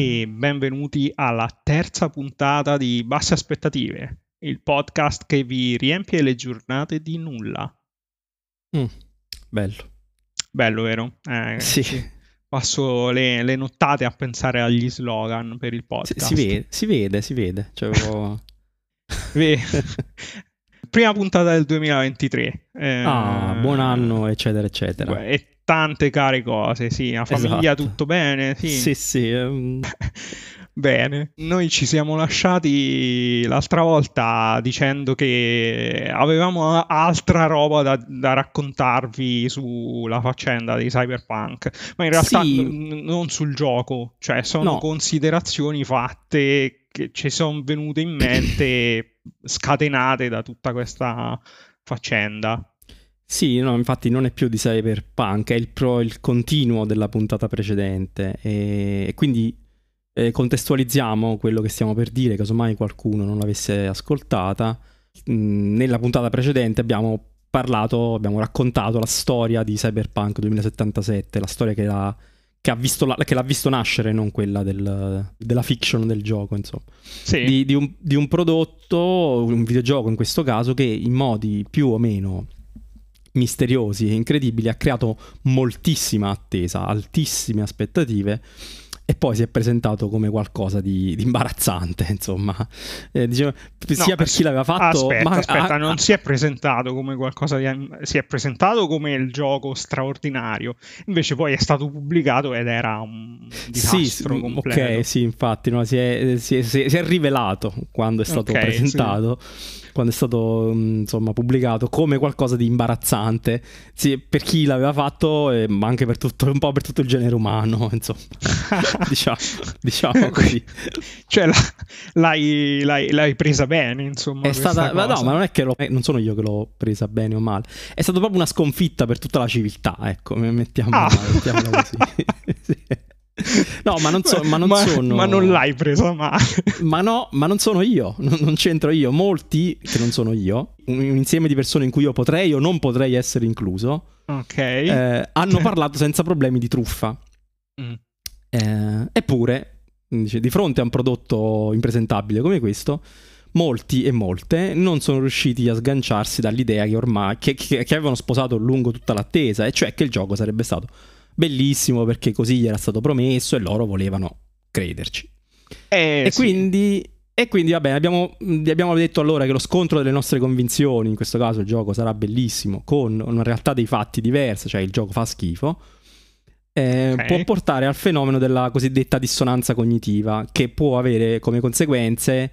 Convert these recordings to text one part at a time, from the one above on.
e benvenuti alla terza puntata di Basse Aspettative, il podcast che vi riempie le giornate di nulla. Mm, bello. Bello, vero? Eh, sì. Passo le, le, nottate a pensare agli slogan per il podcast. Si, si vede, si vede, si vede. Cioè, Prima puntata del 2023. Eh, ah, buon anno, eccetera, eccetera. E tante care cose, sì. La famiglia esatto. tutto bene, sì. Sì, sì. Um... Bene, noi ci siamo lasciati l'altra volta dicendo che avevamo altra roba da, da raccontarvi sulla faccenda di Cyberpunk, ma in realtà sì. n- non sul gioco, cioè sono no. considerazioni fatte che ci sono venute in mente scatenate da tutta questa faccenda. Sì, no, infatti non è più di Cyberpunk, è il, pro, il continuo della puntata precedente e quindi eh, contestualizziamo quello che stiamo per dire, casomai qualcuno non l'avesse ascoltata. Mm, nella puntata precedente abbiamo parlato, abbiamo raccontato la storia di Cyberpunk 2077, la storia che, la, che, la, che l'ha visto nascere, non quella del, della fiction del gioco, insomma. Sì. Di, di, un, di un prodotto, un videogioco in questo caso, che in modi più o meno misteriosi e incredibili ha creato moltissima attesa, altissime aspettative e poi si è presentato come qualcosa di, di imbarazzante, insomma, eh, diciamo, sia no, per chi l'aveva fatto... Aspetta, ma, aspetta, ah, non ah, si è presentato come qualcosa di... si è presentato come il gioco straordinario, invece poi è stato pubblicato ed era un disastro sì, completo. Ok, sì, infatti, no, si, è, si, è, si, è, rivelato quando è stato okay, presentato. Sì quando è stato insomma pubblicato come qualcosa di imbarazzante. Sì, per chi l'aveva fatto eh, ma anche per tutto, un po' per tutto il genere umano insomma. Diciamo, diciamo così. Cioè la, l'hai, l'hai, l'hai, presa bene insomma è stata ma no ma non è che eh, non sono io che l'ho presa bene o male. È stata proprio una sconfitta per tutta la civiltà ecco mettiamo, ah. mettiamola così. Sì. No, ma non, so, ma non ma, sono. Ma non l'hai presa male. Ma no, ma non sono io. Non, non, c'entro io. Molti, che non sono io, un, un, insieme di persone in cui io potrei o non potrei essere incluso, Ok. eh, hanno parlato senza problemi di truffa. Mm. Eh, eppure, dice, di fronte a un prodotto impresentabile come questo, molti e molte non sono riusciti a sganciarsi dall'idea che ormai che, che, che avevano sposato lungo tutta l'attesa, e cioè che il gioco sarebbe stato bellissimo perché così gli era stato promesso e loro volevano crederci. Eh, e, sì. quindi, e quindi, vabbè, abbiamo, abbiamo detto allora che lo scontro delle nostre convinzioni, in questo caso il gioco sarà bellissimo, con una realtà dei fatti diversa, cioè il gioco fa schifo, eh, okay. può portare al fenomeno della cosiddetta dissonanza cognitiva, che può avere come conseguenze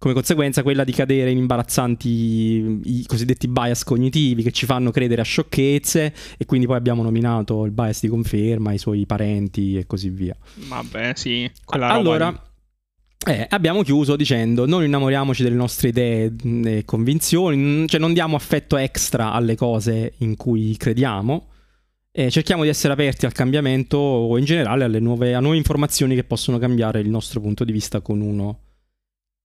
come conseguenza quella di cadere in imbarazzanti i cosiddetti bias cognitivi che ci fanno credere a sciocchezze e quindi poi abbiamo nominato il bias di conferma, i suoi parenti e così via. Vabbè, sì. allora, eh, abbiamo chiuso dicendo non innamoriamoci delle nostre idee e convinzioni, cioè non diamo affetto extra alle cose in cui crediamo. E cerchiamo di essere aperti al cambiamento o in generale alle nuove, a nuove informazioni che possono cambiare il nostro punto di vista con uno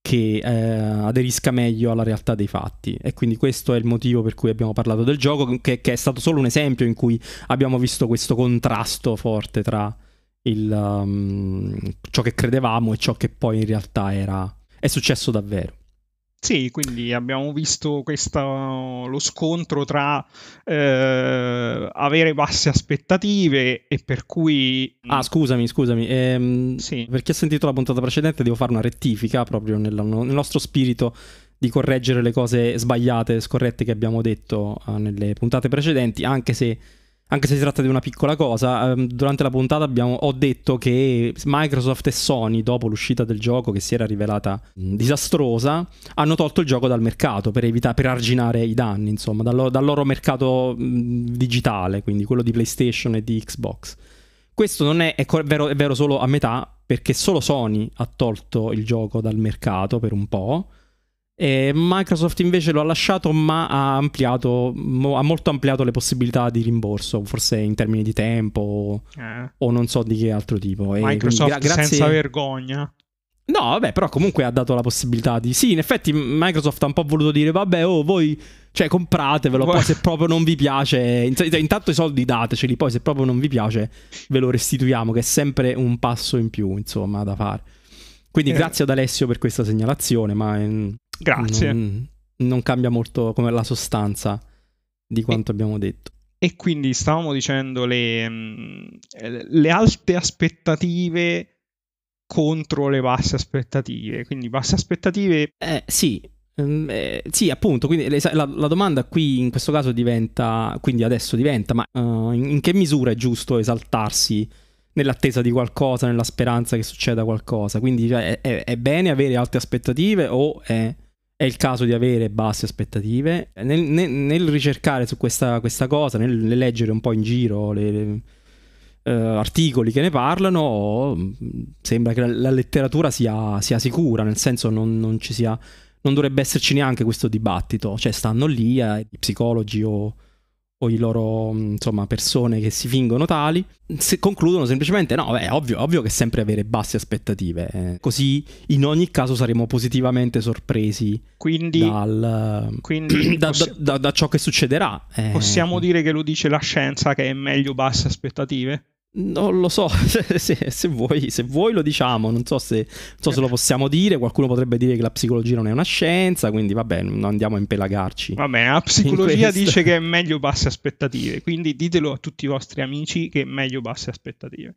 che eh, aderisca meglio alla realtà dei fatti. E quindi questo è il motivo per cui abbiamo parlato del gioco, che, che è stato solo un esempio in cui abbiamo visto questo contrasto forte tra il, um, ciò che credevamo e ciò che poi in realtà era, è successo davvero. Sì, quindi abbiamo visto questo, lo scontro tra eh, avere basse aspettative e per cui... Ah, scusami, scusami. Ehm, sì. Per chi ha sentito la puntata precedente devo fare una rettifica proprio nel, nel nostro spirito di correggere le cose sbagliate, scorrette che abbiamo detto uh, nelle puntate precedenti, anche se anche se si tratta di una piccola cosa, ehm, durante la puntata abbiamo, ho detto che Microsoft e Sony, dopo l'uscita del gioco che si era rivelata disastrosa, hanno tolto il gioco dal mercato per, evitare, per arginare i danni, insomma, dal, dal loro mercato digitale, quindi quello di PlayStation e di Xbox. Questo non è, è, vero, è vero solo a metà, perché solo Sony ha tolto il gioco dal mercato per un po'. E Microsoft invece lo ha lasciato, ma ha ampliato, ha molto ampliato le possibilità di rimborso, forse in termini di tempo eh. o non so di che altro tipo. Microsoft gra- grazie... senza vergogna. No, vabbè, però comunque ha dato la possibilità di... Sì, in effetti Microsoft ha un po' voluto dire, vabbè, oh, voi... Cioè, compratevelo, poi se proprio non vi piace... Intanto i soldi dateceli, poi se proprio non vi piace ve lo restituiamo, che è sempre un passo in più, insomma, da fare. Quindi eh. grazie ad Alessio per questa segnalazione, ma... Grazie. Non, non cambia molto come la sostanza di quanto e, abbiamo detto. E quindi stavamo dicendo le, mm, le alte aspettative contro le basse aspettative. Quindi basse aspettative... Eh, sì, mm, eh, sì, appunto, quindi la, la, domanda qui in questo caso diventa, quindi adesso diventa, ma uh, in, in, che misura è giusto esaltarsi nell'attesa di qualcosa, nella speranza che succeda qualcosa? Quindi cioè, è, è, bene avere alte aspettative o è, è, il caso di avere basse aspettative? Nel, nel, nel ricercare su questa, questa, cosa, nel, nel leggere un po' in giro le, le eh, articoli che ne parlano, sembra che la, la letteratura sia, sia, sicura, nel senso non, non, ci sia, non dovrebbe esserci neanche questo dibattito, cioè stanno lì eh, i psicologi o, o i loro insomma persone che si fingono tali se concludono semplicemente no è ovvio, ovvio che sempre avere basse aspettative eh. così in ogni caso saremo positivamente sorpresi quindi, dal, quindi da, possi- da, da, ciò che succederà eh. possiamo dire che lo dice la scienza che è meglio basse aspettative non lo so, se, se, vuoi, se, vuoi, lo diciamo, non so, se, non so, se, lo possiamo dire, qualcuno potrebbe dire che la psicologia non è una scienza, quindi vabbè, non andiamo a impelagarci. Vabbè, la psicologia dice che è meglio basse aspettative, quindi ditelo a tutti i vostri amici che è meglio basse aspettative.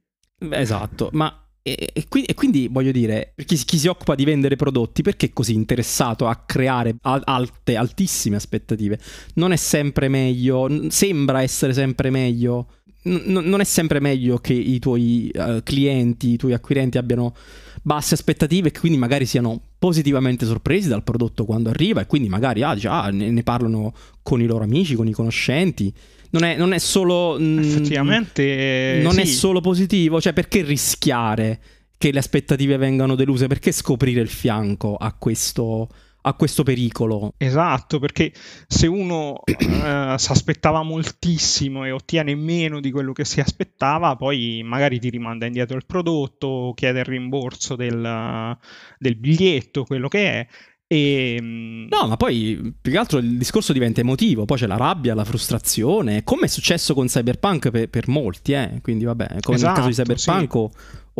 Esatto, ma e, e, quindi, e, quindi, voglio dire, chi, chi, si occupa di vendere prodotti, perché è così interessato a creare alte, altissime aspettative? Non è sempre meglio, sembra essere sempre meglio n- non è sempre meglio che i tuoi uh, clienti, i tuoi acquirenti abbiano basse aspettative e quindi magari siano positivamente sorpresi dal prodotto quando arriva e quindi magari ah, già, ne, ne, parlano con i loro amici, con i conoscenti. Non è, non è solo... Mh, Effettivamente... Non sì. è solo positivo, cioè perché rischiare che le aspettative vengano deluse? Perché scoprire il fianco a questo a questo pericolo. Esatto, perché se uno eh, si aspettava moltissimo e ottiene meno di quello che si aspettava, poi magari ti rimanda indietro il prodotto, chiede il rimborso del, del biglietto, quello che è. E... Mm, no, ma poi più che altro il discorso diventa emotivo, poi c'è la rabbia, la frustrazione, come è successo con Cyberpunk per, per molti, eh? quindi vabbè, come esatto, nel caso di esatto, Cyberpunk sì o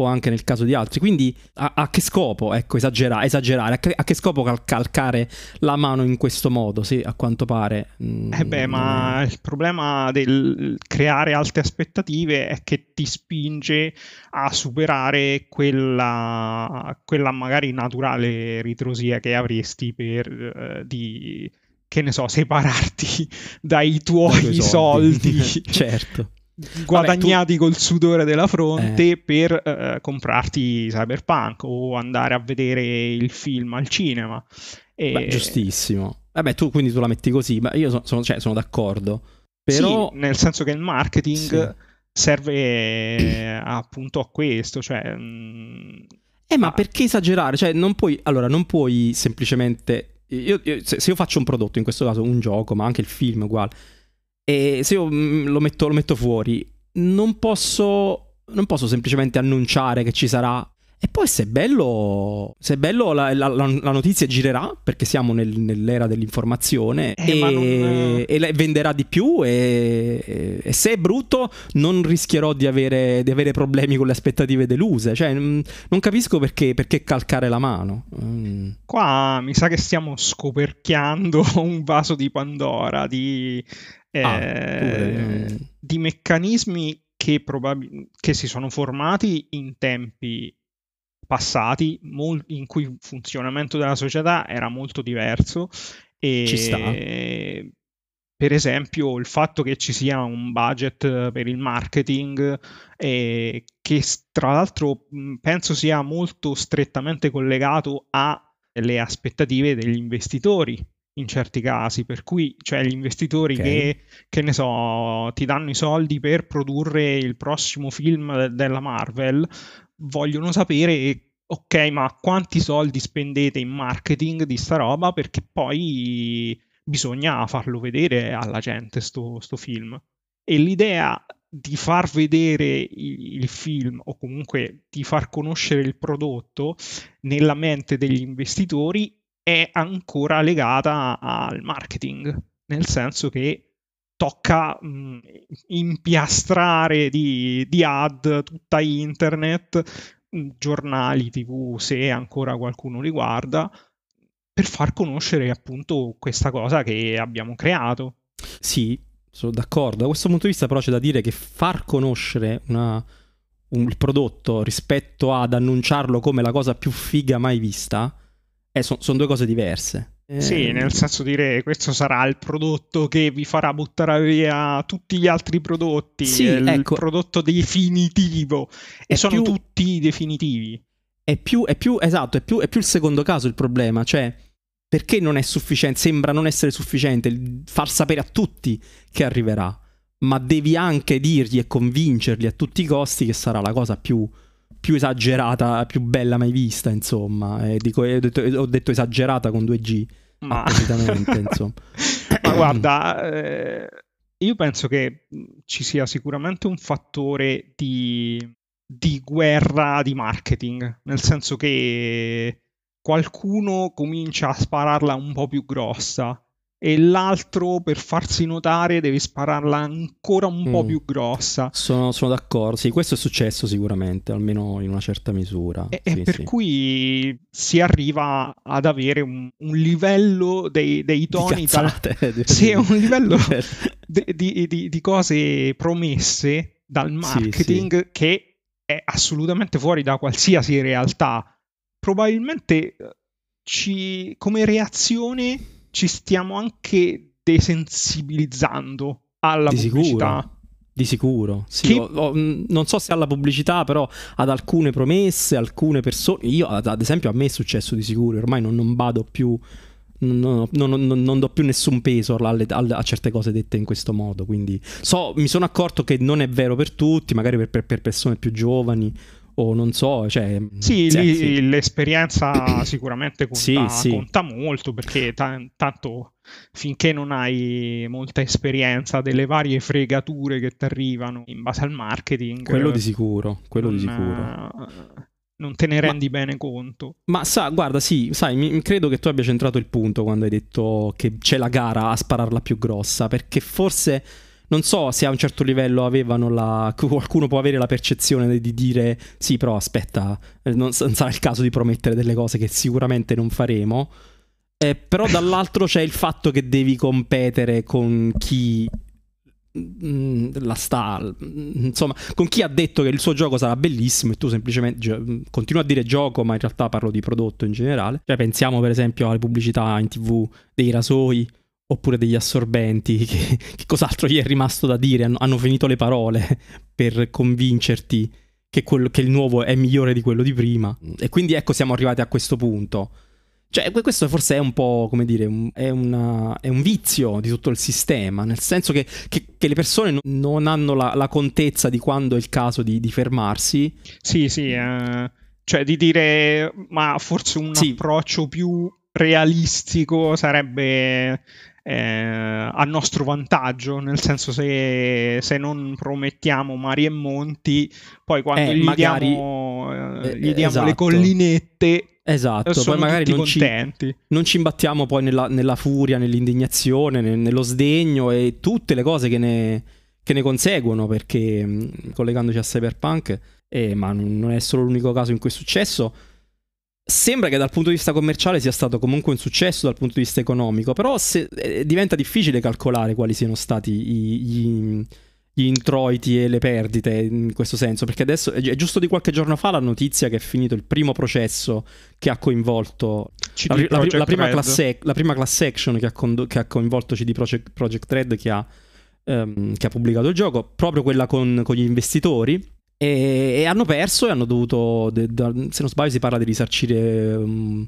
anche nel caso di altri. Quindi a, a che scopo, ecco, esagerare, esagerare a, che, a che scopo cal- calcare la mano in questo modo, sì, a quanto pare. Mm, eh beh, ma il problema del creare alte aspettative è che ti spinge a superare quella, quella magari naturale ritrosia che avresti per eh, di che ne so, separarti dai tuoi, dai tuoi soldi. soldi. certo guadagnati Vabbè, tu... col sudore della fronte eh. per uh, comprarti Cyberpunk o andare a vedere il film al cinema. E... Beh, giustissimo. Vabbè, tu quindi tu la metti così, ma io sono, sono, cioè, sono d'accordo. Però... Sì, nel senso che il marketing sì. serve appunto a questo, cioè... Mh... Mm, eh, ma perché esagerare? Cioè, non puoi... Allora, non puoi semplicemente... Io, io, se, se io faccio un prodotto, in questo caso un gioco, ma anche il film uguale e se io mm, lo metto, lo metto fuori, non posso, non posso semplicemente annunciare che ci sarà e poi se è bello, se è bello la, la, la notizia girerà perché siamo nel, nell'era dell'informazione eh, e, non... e, venderà di più e, e, se è brutto non rischierò di avere, di avere, problemi con le aspettative deluse. Cioè, non capisco perché, perché calcare la mano. Mm. Qua mi sa che stiamo scoperchiando un vaso di Pandora di ah, eh, di meccanismi che, probab- che si sono formati in tempi passati in cui il funzionamento della società era molto diverso e ci sta. per esempio il fatto che ci sia un budget per il marketing e che tra l'altro penso sia molto strettamente collegato alle aspettative degli investitori in certi casi, per cui cioè gli investitori okay. che, che, ne so, ti danno i soldi per produrre il prossimo film della Marvel, vogliono sapere ok, ma quanti soldi spendete in marketing di sta roba perché poi bisogna farlo vedere alla gente sto, sto film. E l'idea di far vedere il, il film o comunque di far conoscere il prodotto nella mente degli investitori è ancora legata al marketing, nel senso che tocca mh, impiastrare di, di, ad tutta internet, giornali, tv, se ancora qualcuno li guarda, per far conoscere appunto questa cosa che abbiamo creato. Sì, sono d'accordo. Da questo punto di vista però c'è da dire che far conoscere una, un prodotto rispetto ad annunciarlo come la cosa più figa mai vista eh, sono son due cose diverse. Sì, eh, nel senso dire questo sarà il prodotto che vi farà buttare via tutti gli altri prodotti, sì, il ecco, prodotto definitivo e sono più, tutti definitivi. È più, è più esatto, è più, è più il secondo caso il problema, cioè perché non è sufficiente, sembra non essere sufficiente far sapere a tutti che arriverà, ma devi anche dirgli e convincerli a tutti i costi che sarà la cosa più, più esagerata, più bella mai vista, insomma. E dico, ho, detto, ho, detto, esagerata con 2G, ma insomma. ma guarda, eh, io penso che ci sia sicuramente un fattore di, di guerra di marketing, nel senso che qualcuno comincia a spararla un po' più grossa e l'altro per farsi notare deve spararla ancora un mm. po' più grossa. Sono, sono, d'accordo, sì, questo è successo sicuramente, almeno in una certa misura. E, sì, e per sì. cui si arriva ad avere un, un livello dei, dei toni, tal... sì, un livello di, di, di, cose promesse dal marketing sì, che è assolutamente fuori da qualsiasi realtà probabilmente eh, ci, come reazione ci stiamo anche desensibilizzando alla di pubblicità. Sicuro. Di sicuro, sì, che... ho, ho, non so se alla pubblicità, però ad alcune promesse, alcune persone. Io, ad esempio, a me è successo di sicuro, ormai non, non vado più. Non, non, non, non, do più nessun peso alle, alle, a certe cose dette in questo modo. Quindi so, mi sono accorto che non è vero per tutti, magari per, per, per persone più giovani o non so, cioè... Sì, sì, lì, sì. l'esperienza sicuramente conta, sì, conta molto perché t- tanto finché non hai molta esperienza delle varie fregature che ti arrivano in base al marketing... Quello di sicuro, quello non, di sicuro. Non te ne rendi ma, bene conto. Ma sa, guarda, sì, sai, mi, credo che tu abbia centrato il punto quando hai detto che c'è la gara a spararla più grossa, perché forse non so se a un certo livello avevano la. Qualcuno può avere la percezione di dire: sì, però aspetta, eh, non, sarà il caso di promettere delle cose che sicuramente non faremo. Eh, però dall'altro c'è il fatto che devi competere con chi mm, la sta insomma con chi ha detto che il suo gioco sarà bellissimo e tu semplicemente gio- continui a dire gioco ma in realtà parlo di prodotto in generale cioè pensiamo per esempio alle pubblicità in tv dei rasoi oppure degli assorbenti, che, che cos'altro gli è rimasto da dire? Hanno, hanno finito le parole per convincerti che, quello, che, il nuovo è migliore di quello di prima. Mm. E quindi ecco siamo arrivati a questo punto. Cioè, questo forse è un po', come dire, un, è, una, è, un vizio di tutto il sistema, nel senso che, che, le persone non, non hanno la, la, contezza di quando è il caso di, di fermarsi. Sì, sì, eh, cioè di dire, ma forse un sì. approccio più realistico sarebbe eh, a nostro vantaggio, nel senso se, se, non promettiamo mari e monti, poi quando eh, gli, magari, diamo, eh, gli diamo esatto. le collinette... Esatto, poi magari non ci, non ci, imbattiamo poi nella, nella furia, nell'indignazione, nel, nello sdegno e tutte le cose che ne, che ne conseguono, perché collegandoci a Cyberpunk, eh, ma non è solo l'unico caso in cui è successo, Sembra che dal punto di vista commerciale sia stato comunque un successo dal punto di vista economico, però se, eh, diventa difficile calcolare quali siano stati i, gli, gli, introiti e le perdite in questo senso, perché adesso è, giusto di qualche giorno fa la notizia che è finito il primo processo che ha coinvolto la, la, la, prima class, la, prima class, action che ha, condo, che ha coinvolto CD Projekt, Project Red che ha, um, che ha, pubblicato il gioco, proprio quella con, con gli investitori e, hanno perso e hanno dovuto, se non sbaglio si parla di risarcire um,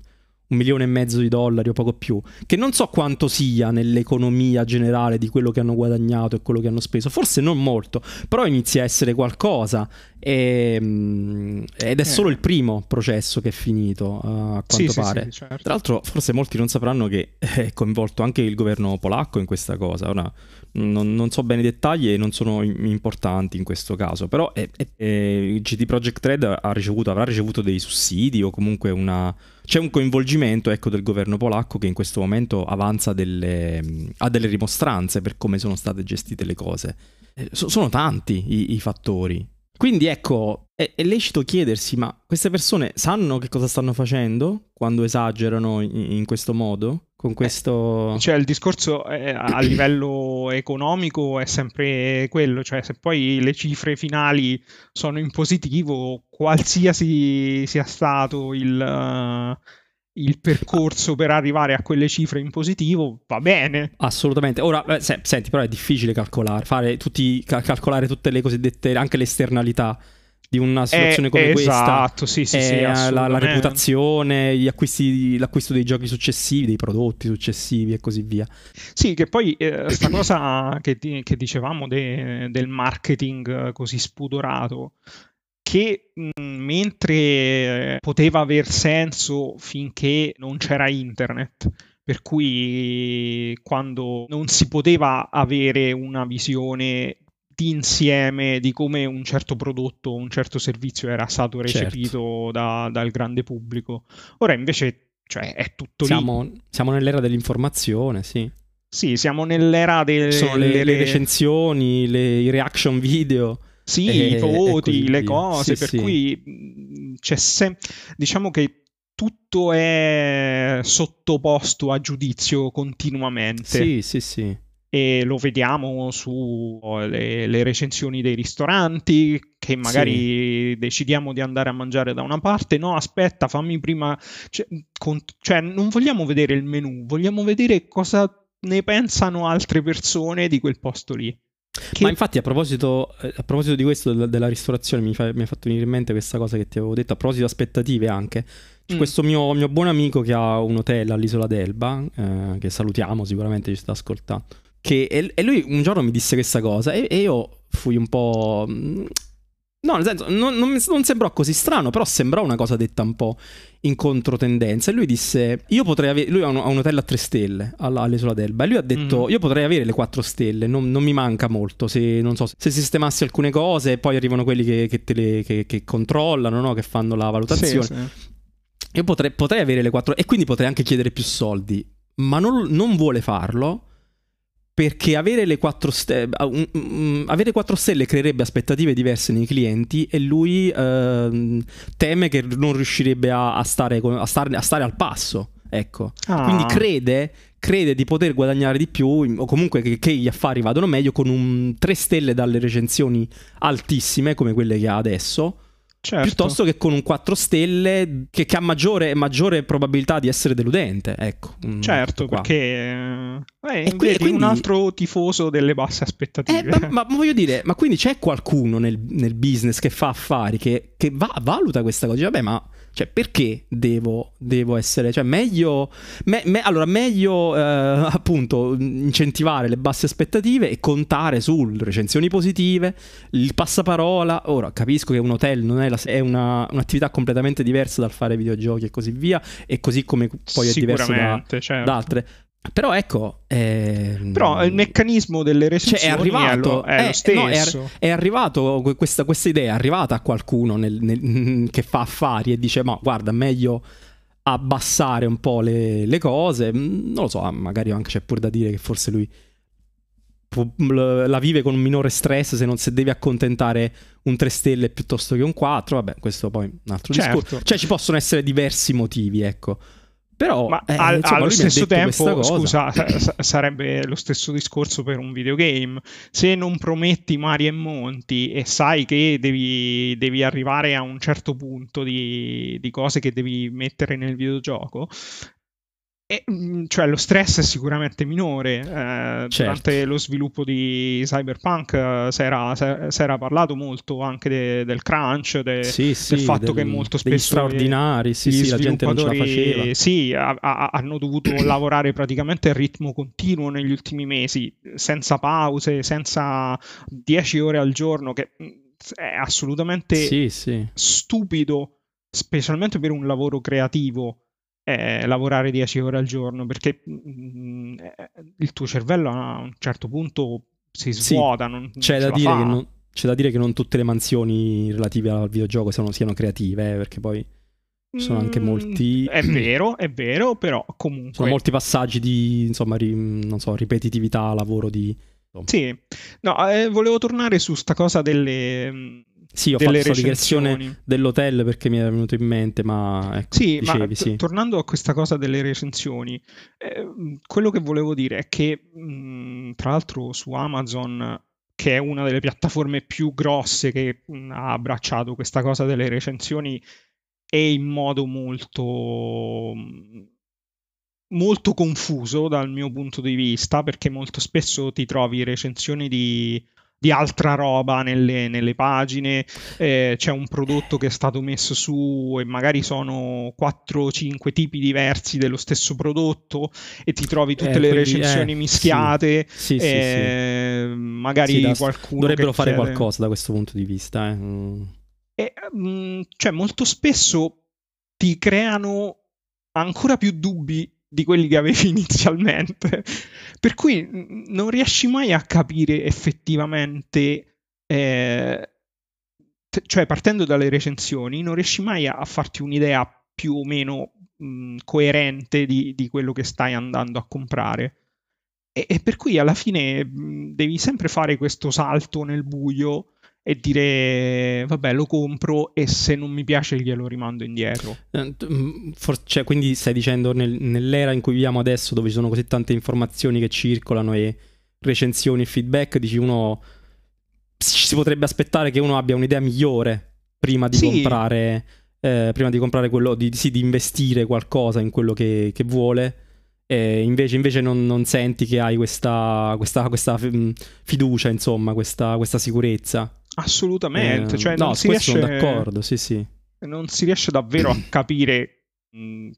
un milione e mezzo di dollari o poco più, che non so quanto sia nell'economia generale di quello che hanno guadagnato e quello che hanno speso, forse non molto, però inizia a essere qualcosa e, ehm, ed è solo eh. il primo processo che è finito, a quanto sì, pare. Sì, sì, certo. Tra l'altro forse molti non sapranno che è coinvolto anche il governo polacco in questa cosa, ora non, non, so bene i dettagli e non sono importanti in questo caso, però è, è, è, GT Project Red ha ricevuto, avrà ricevuto dei sussidi o comunque una... C'è un coinvolgimento ecco, del governo polacco che in questo momento avanza delle, ha delle rimostranze per come sono state gestite le cose. Eh, so, sono tanti i, i fattori. Quindi ecco, è, è, lecito chiedersi, ma queste persone sanno che cosa stanno facendo quando esagerano in, in questo modo? Con questo... Eh, cioè il discorso è, a livello economico è sempre quello, cioè se poi le cifre finali sono in positivo, qualsiasi sia stato il, uh, il percorso per arrivare a quelle cifre in positivo va bene. Assolutamente. Ora, eh, se, senti, però è difficile calcolare, fare tutti, calcolare tutte le cosiddette, anche le esternalità di una situazione eh, come esatto, questa. Esatto, sì, sì, sì la, la, reputazione, acquisti, l'acquisto dei giochi successivi, dei prodotti successivi e così via. Sì, che poi eh, sta cosa che, che dicevamo de, del marketing così spudorato che mh, mentre poteva aver senso finché non c'era internet, per cui quando non si poteva avere una visione insieme di come un certo prodotto o un certo servizio era stato certo. recepito certo. da, dal grande pubblico. Ora invece cioè, è tutto siamo, lì. Siamo nell'era dell'informazione, sì. Sì, siamo nell'era delle Sono le, le recensioni, le, i reaction video. Sì, e, i voti, le cose, sì, per sì. cui c'è sempre... Diciamo che tutto è sottoposto a giudizio continuamente. Sì, sì, sì. E lo vediamo sulle le recensioni dei ristoranti, che magari sì. decidiamo di andare a mangiare da una parte. No, aspetta, fammi prima... Cioè, con... cioè, non vogliamo vedere il menù, vogliamo vedere cosa ne pensano altre persone di quel posto lì. Che... Ma infatti a proposito, eh, a proposito, di questo della ristorazione mi, fa, mi, ha fatto venire in mente questa cosa che ti avevo detto, a proposito di aspettative anche. C'è mm. questo mio, mio, buon amico che ha un hotel all'isola d'Elba, eh, che salutiamo sicuramente, ci sta ascoltando. Che, e, lui un giorno mi disse questa cosa e, e io fui un po'... Mm, no, nel senso, non, non, non, sembrò così strano, però sembrò una cosa detta un po' in controtendenza. E lui disse: Io potrei avere. Lui ha un, ha un hotel a tre stelle all'isola d'Elba. E lui ha detto: mm-hmm. Io potrei avere le quattro stelle. Non, non, mi manca molto. Se, non so, se sistemassi alcune cose, e poi arrivano quelli che, che, le, che, che controllano, no? che fanno la valutazione. Sì, sì. Io potrei, potrei, avere le quattro. E quindi potrei anche chiedere più soldi. Ma non, non vuole farlo perché avere le 4 stelle, avere 4 stelle creerebbe aspettative diverse nei clienti e lui uh, teme che non riuscirebbe a, a, stare, a, stare, a stare, al passo. Ecco. Ah. Quindi crede, crede, di poter guadagnare di più o comunque che, che, gli affari vadano meglio con un 3 stelle dalle recensioni altissime come quelle che ha adesso Certo. piuttosto che con un 4 stelle che, che ha maggiore, maggiore, probabilità di essere deludente. Ecco, certo, perché eh, eh qui, quindi, un altro tifoso delle basse aspettative. Eh, ma, ma, voglio dire, ma quindi c'è qualcuno nel, nel business che fa affari che, che va, valuta questa cosa? Vabbè, ma cioè, perché devo, devo essere... Cioè, meglio... Me, me, allora, meglio eh, appunto incentivare le basse aspettative e contare su recensioni positive, il passaparola. Ora, capisco che un hotel non è, la, è una, un'attività completamente diversa dal fare videogiochi e così via, e così come poi è diverso da, certo. da altre. Però ecco... Ehm... Però il meccanismo delle recensioni cioè, è, arrivato, è, lo, è, lo stesso. No, è, è, arrivato, questa, questa, idea è arrivata a qualcuno nel, nel, che fa affari e dice ma guarda meglio abbassare un po' le, le cose. Mm, non lo so, magari anche c'è pure da dire che forse lui la vive con un minore stress se non se deve accontentare un 3 stelle piuttosto che un 4 vabbè questo poi è un altro certo. discorso cioè ci possono essere diversi motivi ecco però Ma eh, al, insomma, allo stesso tempo, scusa, sarebbe lo stesso discorso per un videogame. Se non prometti mari e monti e sai che devi, devi arrivare a un certo punto di, di, cose che devi mettere nel videogioco, e, mm, cioè lo stress è sicuramente minore. Eh, certo. Durante lo sviluppo di Cyberpunk eh, si era, parlato molto anche de, del crunch, de, sì, sì, del fatto del, che molto spesso straordinari, sì, sì, la gente non ce la faceva. Sì, a, a, hanno dovuto lavorare praticamente a ritmo continuo negli ultimi mesi, senza pause, senza 10 ore al giorno, che mm, è assolutamente stupido, specialmente per un lavoro creativo è lavorare 10 ore al giorno perché mh, mm, eh, il tuo cervello a un certo punto si svuota. Sì, non, c'è, non da dire non, c'è, da dire che non, tutte le mansioni relative al videogioco siano, siano creative, eh, perché poi sono anche mm, molti. È vero, è vero, però comunque. Sono molti passaggi di insomma, ri, non so, ripetitività, lavoro di. Sì, no, eh, volevo tornare su sta cosa delle, sì, ho fatto la digressione dell'hotel perché mi era venuto in mente, ma ecco, sì, dicevi, ma t- sì. tornando a questa cosa delle recensioni, eh, quello che volevo dire è che mh, tra l'altro su Amazon, che è una delle piattaforme più grosse che mh, ha abbracciato questa cosa delle recensioni, e in modo molto molto confuso dal mio punto di vista perché molto spesso ti trovi recensioni di di altra roba nelle, nelle pagine, eh, c'è un prodotto che è stato messo su e magari sono 4-5 tipi diversi dello stesso prodotto e ti trovi tutte eh, le quindi, recensioni eh, mischiate, sì, sì, sì, magari da, qualcuno... Dovrebbero fare chiede... qualcosa da questo punto di vista. Eh. Mm. E, mh, cioè molto spesso ti creano ancora più dubbi di quelli che avevi inizialmente. Per cui non riesci mai a capire effettivamente, eh, cioè partendo dalle recensioni, non riesci mai a, farti un'idea più o meno mh, coerente di, di, quello che stai andando a comprare. E, e per cui alla fine mh, devi sempre fare questo salto nel buio e dire vabbè lo compro e se non mi piace glielo rimando indietro. Eh, mm, For- cioè, quindi stai dicendo nel, nell'era in cui viviamo adesso dove ci sono così tante informazioni che circolano e recensioni e feedback, dici uno si potrebbe aspettare che uno abbia un'idea migliore prima di sì. comprare eh, prima di comprare quello di, sì, di investire qualcosa in quello che, che vuole e invece, invece non, non, senti che hai questa, questa, questa mm, fiducia, insomma, questa, questa sicurezza. Assolutamente, eh, cioè no, non si riesce... sono d'accordo, sì, sì. Non si riesce davvero a capire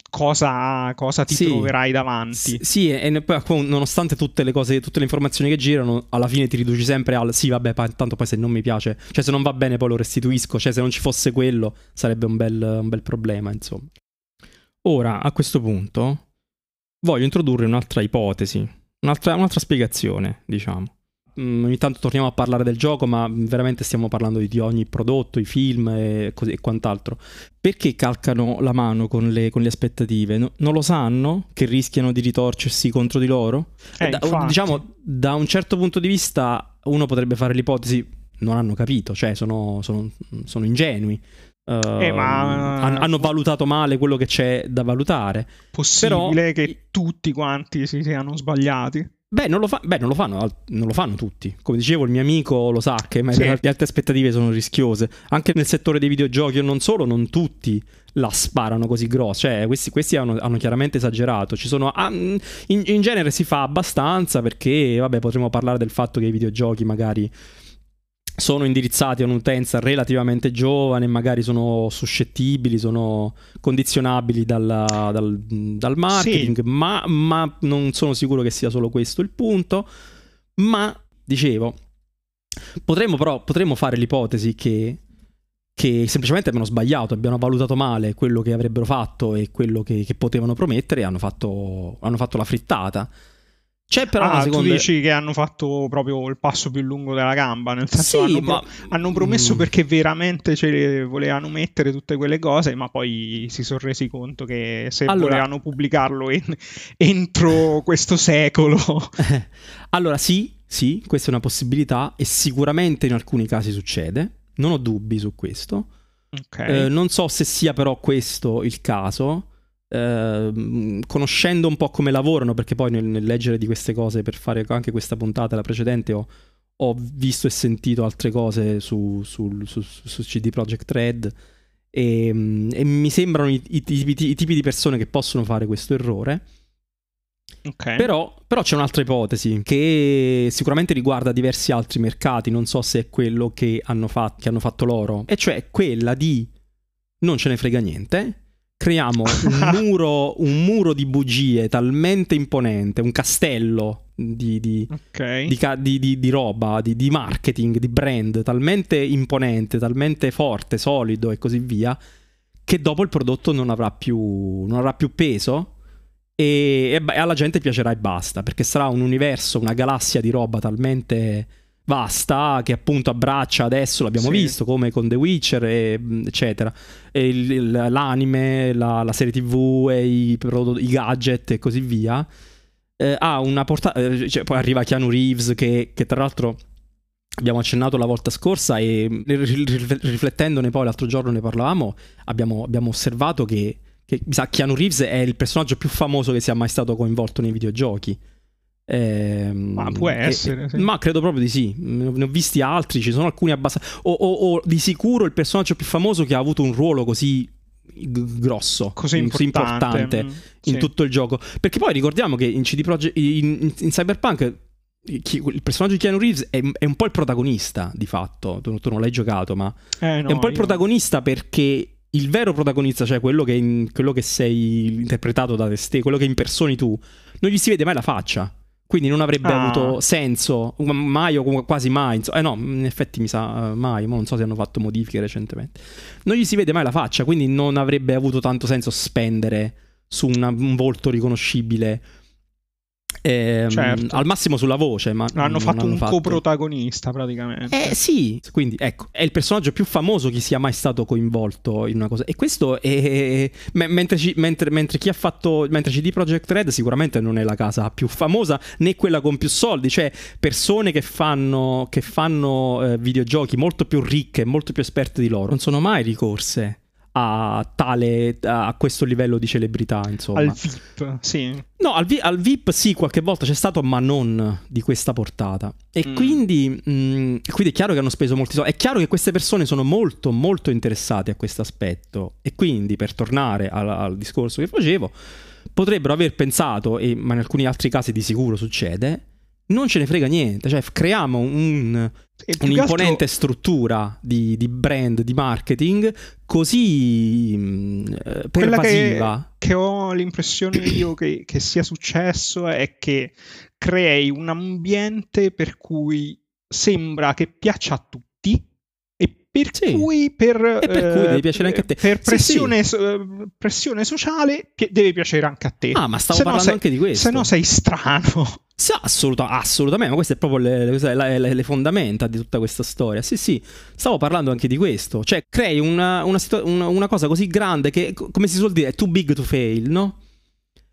cosa, cosa, ti sì. troverai davanti. Sì, e poi nonostante tutte le cose, tutte le informazioni che girano, alla fine ti riduci sempre al sì, vabbè, pa- tanto poi se non mi piace, cioè se non va bene poi lo restituisco, cioè se non ci fosse quello sarebbe un bel, un bel problema, insomma. Ora, a questo punto, voglio introdurre un'altra ipotesi, un'altra, un'altra spiegazione, diciamo. Mm, ogni tanto torniamo a parlare del gioco, ma veramente stiamo parlando di, ogni prodotto, i film e, così, e quant'altro. Perché calcano la mano con le, con le aspettative? No, non lo sanno che rischiano di ritorcersi contro di loro? Eh, da, diciamo, da un certo punto di vista, uno potrebbe fare l'ipotesi: non hanno capito, cioè sono, sono, sono ingenui. Uh, eh, ma... hanno valutato male quello che c'è da valutare. Possibile Però... che tutti quanti si siano sbagliati. Beh non, fa- beh non, lo fanno, non lo fanno tutti. Come dicevo, il mio amico lo sa che sì. le altre aspettative sono rischiose. Anche nel settore dei videogiochi, o non solo, non tutti la sparano così grossa. Cioè, questi, questi hanno, hanno, chiaramente esagerato. Ci sono. Ah, in, in genere si fa abbastanza perché, vabbè, potremmo parlare del fatto che i videogiochi magari sono indirizzati a un'utenza relativamente giovane, magari sono suscettibili, sono condizionabili dalla, dal, dal, marketing, sì. ma, ma, non sono sicuro che sia solo questo il punto. Ma, dicevo, potremmo però potremmo fare l'ipotesi che, che semplicemente abbiano sbagliato, abbiano valutato male quello che avrebbero fatto e quello che, che potevano promettere e hanno fatto, hanno fatto la frittata. C'è però ah, seconda... tu dici che hanno fatto proprio il passo più lungo della gamba, nel senso sì, hanno, ma... pro- hanno, promesso mm. perché veramente ce le volevano mettere tutte quelle cose, ma poi si sono resi conto che se allora... volevano pubblicarlo in... entro questo secolo... allora sì, sì, questa è una possibilità e sicuramente in alcuni casi succede, non ho dubbi su questo. Okay. Eh, non so se sia però questo il caso. Ehm, conoscendo un po' come lavorano, perché poi nel, nel, leggere di queste cose per fare anche questa puntata, la precedente, ho, ho visto e sentito altre cose su, su, su, su CD Projekt Red e, e, mi sembrano i, i, tipi, i, tipi, di persone che possono fare questo errore. Okay. Però, però, c'è un'altra ipotesi che sicuramente riguarda diversi altri mercati, non so se è quello che hanno, fatto, che hanno fatto loro, e cioè quella di non ce ne frega niente, creiamo un muro, un muro di bugie talmente imponente, un castello di, di, okay. di, di, di roba, di, marketing, di brand talmente imponente, talmente forte, solido e così via, che dopo il prodotto non avrà più, non avrà più peso e, e alla gente piacerà e basta, perché sarà un universo, una galassia di roba talmente vasta che appunto abbraccia adesso l'abbiamo sì. visto come con The Witcher e, eccetera e il, l'anime la, la, serie tv e i, i gadget e così via eh, ha una portata eh, cioè, poi arriva Keanu Reeves che, che, tra l'altro abbiamo accennato la volta scorsa e riflettendone poi l'altro giorno ne parlavamo abbiamo, abbiamo osservato che, che mi sa Keanu Reeves è il personaggio più famoso che sia mai stato coinvolto nei videogiochi eh, ma può essere, eh, sì. ma credo proprio di sì. Ne ho visti altri. Ci sono alcuni abbastanza. O, o, o, di sicuro il personaggio più famoso che ha avuto un ruolo così grosso, così importante, importante mm, in sì. tutto il gioco. Perché poi ricordiamo che in CD Projekt, in, in, in Cyberpunk. Il personaggio di Keanu Reeves è, è, un po' il protagonista di fatto. Tu, tu non l'hai giocato, ma eh no, è un po' il protagonista perché il vero protagonista, cioè quello che, in, quello che sei interpretato da te quello che impersoni tu, non gli si vede mai la faccia quindi non avrebbe ah. avuto senso mai o quasi mai. Eh no, in effetti mi sa eh, mai, ma non so se hanno fatto modifiche recentemente. Non gli si vede mai la faccia, quindi non avrebbe avuto tanto senso spendere su una, un volto riconoscibile eh, certo. al massimo sulla voce, ma hanno fatto hanno un fatto... coprotagonista praticamente. Eh sì, quindi ecco, è il personaggio più famoso che sia mai stato coinvolto in una cosa. E questo è. mentre, mentre, mentre, chi ha fatto. Mentre CD Projekt Red sicuramente non è la casa più famosa né quella con più soldi, cioè persone che fanno, che fanno eh, videogiochi molto più ricche, molto più esperte di loro, non sono mai ricorse a tale a questo livello di celebrità insomma. Al VIP sì. No al, al VIP sì qualche volta c'è stato ma non di questa portata. E mm. quindi mh, mm, quindi è chiaro che hanno speso molti soldi. È chiaro che queste persone sono molto molto interessate a questo aspetto. E quindi per tornare al, al discorso che facevo potrebbero aver pensato e ma in alcuni altri casi di sicuro succede non ce ne frega niente, cioè creiamo un, un'imponente altro... struttura di, di, brand, di marketing così mh, eh, pervasiva. Che, che, ho l'impressione io che, che sia successo è che crei un ambiente per cui sembra che piaccia a tutti e per sì. cui per, e per cui deve piacere anche a te. Per pressione, sì, sì. Eh, pressione sociale pi- deve piacere anche a te. Ah, ma stavo se parlando sei, anche di questo. Se no sei strano. Sì, assoluta, assolutamente, ma queste è proprio le, le, le, le, fondamenta di tutta questa storia. Sì, sì, stavo parlando anche di questo. Cioè, crei una, una, una, una cosa così grande che, come si suol dire, è too big to fail, no?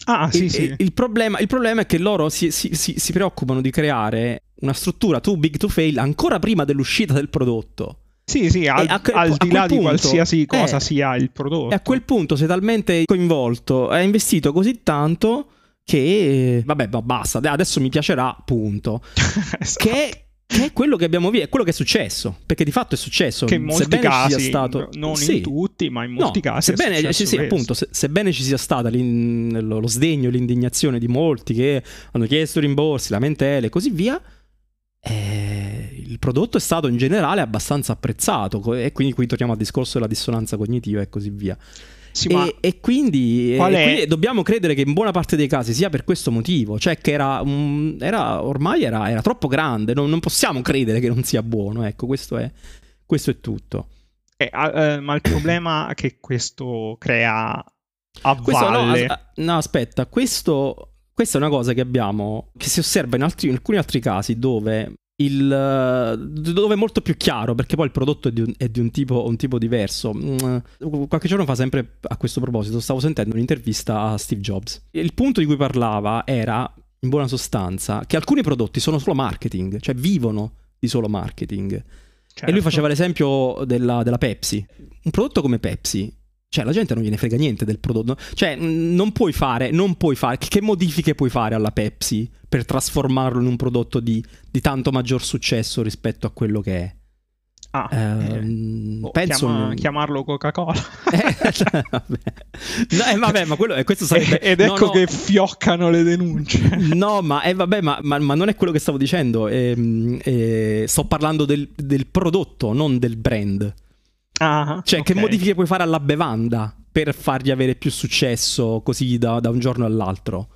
Ah, sì, e, sì. Il problema, il problema, è che loro si, si, si, si, preoccupano di creare una struttura too big to fail ancora prima dell'uscita del prodotto. Sì, sì, al, a, al di là punto, di qualsiasi cosa eh, sia il prodotto. E a quel punto sei talmente coinvolto, hai investito così tanto che vabbè, basta, adesso mi piacerà, punto. esatto. Che che è quello che abbiamo visto, è quello che è successo, perché di fatto è successo. Che in molti sebbene casi, ci sia stato... non sì. in tutti, ma in molti no, casi. Sebbene, sì, sì, appunto, se, sebbene ci sia stato lo, lo sdegno, l'indignazione di molti che hanno chiesto rimborsi, lamentele e così via, eh, il prodotto è stato in generale abbastanza apprezzato e quindi qui torniamo al discorso della dissonanza cognitiva e così via. Sì, e, e, quindi, e quindi, dobbiamo credere che in buona parte dei casi sia per questo motivo, cioè che era, um, era ormai era, era, troppo grande, non, non, possiamo credere che non sia buono, ecco, questo è, questo è tutto. Eh, eh, ma il problema che questo crea a questo, no, as- no, aspetta, questo, questa è una cosa che abbiamo, che si osserva in, altri, in alcuni altri casi dove il, dove è molto più chiaro perché poi il prodotto è di un, è di un, tipo, un tipo, diverso. Mm, qualche giorno fa, sempre a questo proposito, stavo sentendo un'intervista a Steve Jobs. Il punto di cui parlava era, in buona sostanza, che alcuni prodotti sono solo marketing, cioè vivono di solo marketing. Certo. E lui certo. faceva l'esempio della, della Pepsi. Un prodotto come Pepsi cioè, la gente non gliene frega niente del prodotto. Cioè, non puoi fare, non puoi fare. Che modifiche puoi fare alla Pepsi per trasformarlo in un prodotto di, di tanto maggior successo rispetto a quello che è? Ah, eh, oh, penso chiama, chiamarlo Coca-Cola. eh, vabbè. No, eh, vabbè, ma quello, questo sarebbe... Ed ecco no, no. che fioccano le denunce. no, ma, eh, vabbè, ma, ma, ma, non è quello che stavo dicendo. Ehm, eh, sto parlando del, del, prodotto, non del brand. Ah, cioè, okay. che modifiche puoi fare alla bevanda per fargli avere più successo così da, da un giorno all'altro?